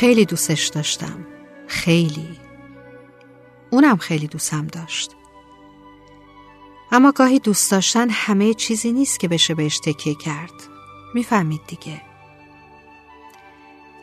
خیلی دوستش داشتم. خیلی. اونم خیلی دوستم داشت. اما گاهی دوست داشتن همه چیزی نیست که بشه بهش تکیه کرد. می‌فهمید دیگه.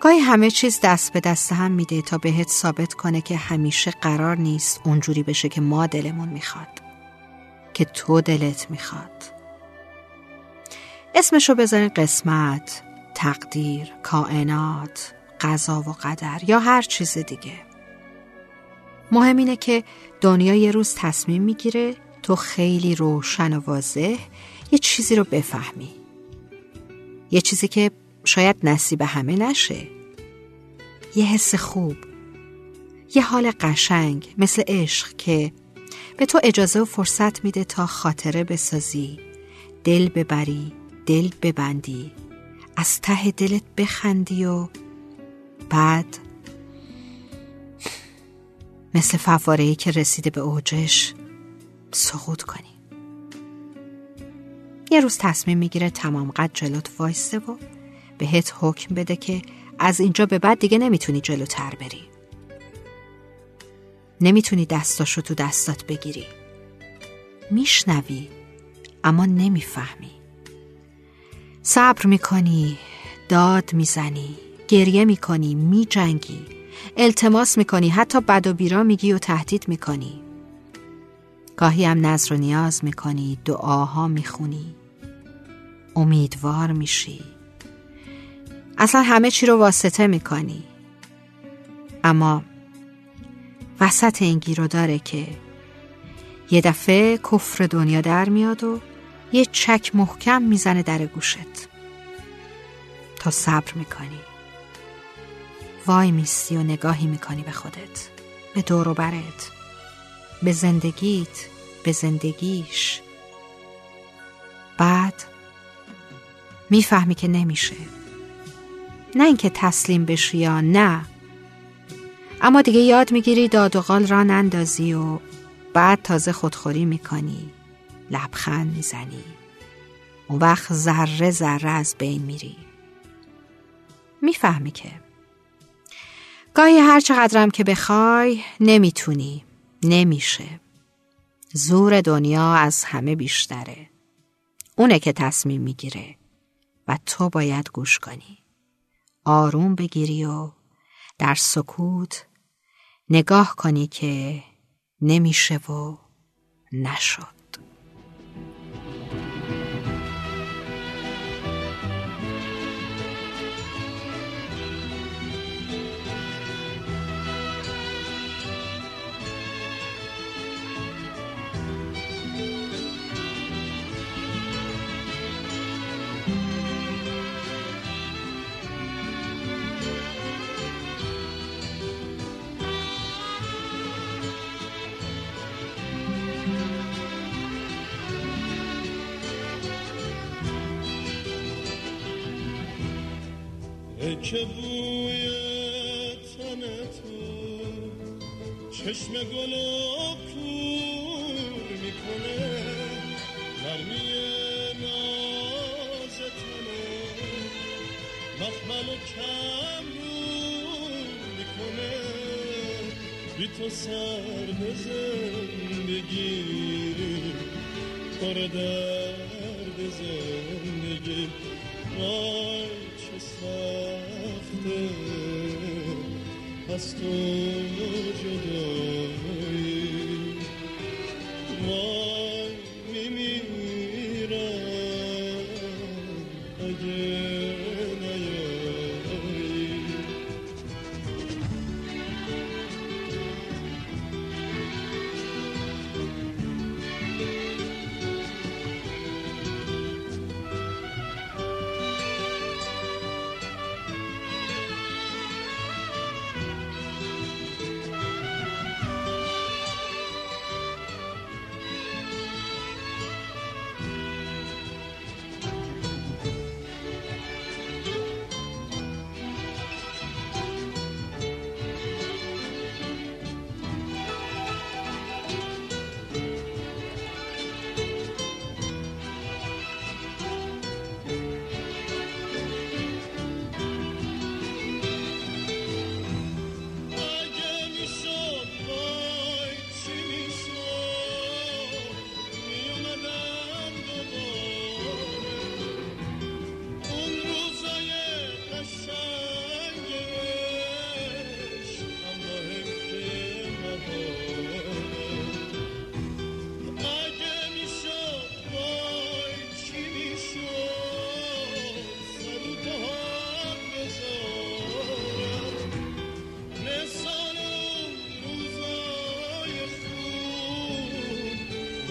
گاهی همه چیز دست به دست هم میده تا بهت ثابت کنه که همیشه قرار نیست اونجوری بشه که ما دلمون می‌خواد. که تو دلت می‌خواد. اسمشو بذارین قسمت تقدیر کائنات. قضا و قدر یا هر چیز دیگه. مهم اینه که دنیا یه روز تصمیم می‌گیره تو خیلی روشن و واضح یه چیزی رو بفهمی. یه چیزی که شاید نصیب همه نشه. یه حس خوب. یه حال قشنگ مثل عشق که به تو اجازه و فرصت میده تا خاطره بسازی. دل ببری دل ببندی. از ته دلت بخندی و بعد مثل فوارهی که رسیده به اوجش سقوط کنی. یه روز تصمیم می‌گیره تمام قد جلوت وایسته و بهت حکم بده که از اینجا به بعد دیگه نمی‌تونی جلوتر بری. نمی‌تونی دستاشو تو دستات بگیری. میشنوی اما نمی‌فهمی. صبر می‌کنی داد می‌زنی. گریه می‌کنی میجنگی. التماس می‌کنی حتی بد و بیرا میگی و تهدید می‌کنی. گاهی هم نظر و نیاز می‌کنی دعاها می‌خونی. امیدوار میشی. اصلا همه چی رو واسطه می‌کنی. اما وسط این گیرو داره که یه دفعه کفر دنیا در میاد و یه چک محکم می‌زنه در گوشت. تا صبر می‌کنی. وای میستی و نگاهی می‌کنی به خودت به دور و برت به زندگیت به زندگیش. بعد می‌فهمی که نمیشه. نه اینکه تسلیم بشی یا نه. اما دیگه یاد می‌گیری داد و قال را نندازی و بعد تازه خودخوری می‌کنی. لبخند می‌زنی. اون وقت ذره ذره از بین میری. می‌فهمی که گاهی هر چقدرم که بخوای نمی‌تونی نمیشه. زور دنیا از همه بیشتره. اونه که تصمیم می‌گیره و تو باید گوش کنی. آروم بگیری و در سکوت نگاه کنی که نمیشه و نشد. که بوی تن تو چشم گل و کور می‌کنه نرمی ناز تنه مخمل کم می‌کنه. بی تو سر به زندگی پر درد زندگی. وای چه سخته از تو جدایی.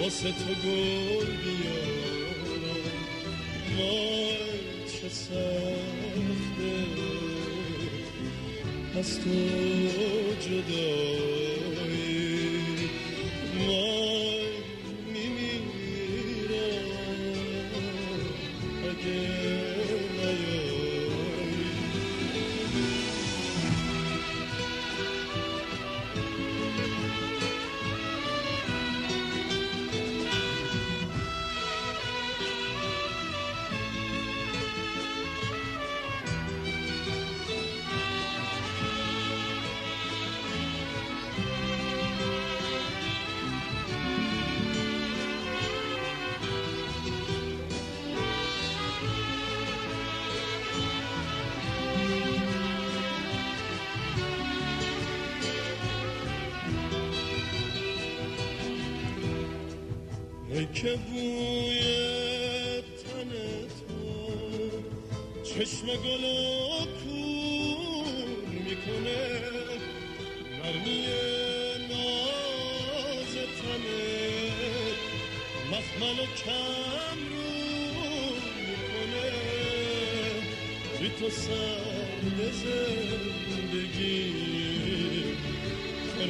واسه تو گل بیارم. وای چه سخته. از تو جدایی که بوی تن تو چشم گل کور می‌کنه. نرمی ناز تنه مخمل و کم رو می‌کنه. بی تو سر زندگی. پر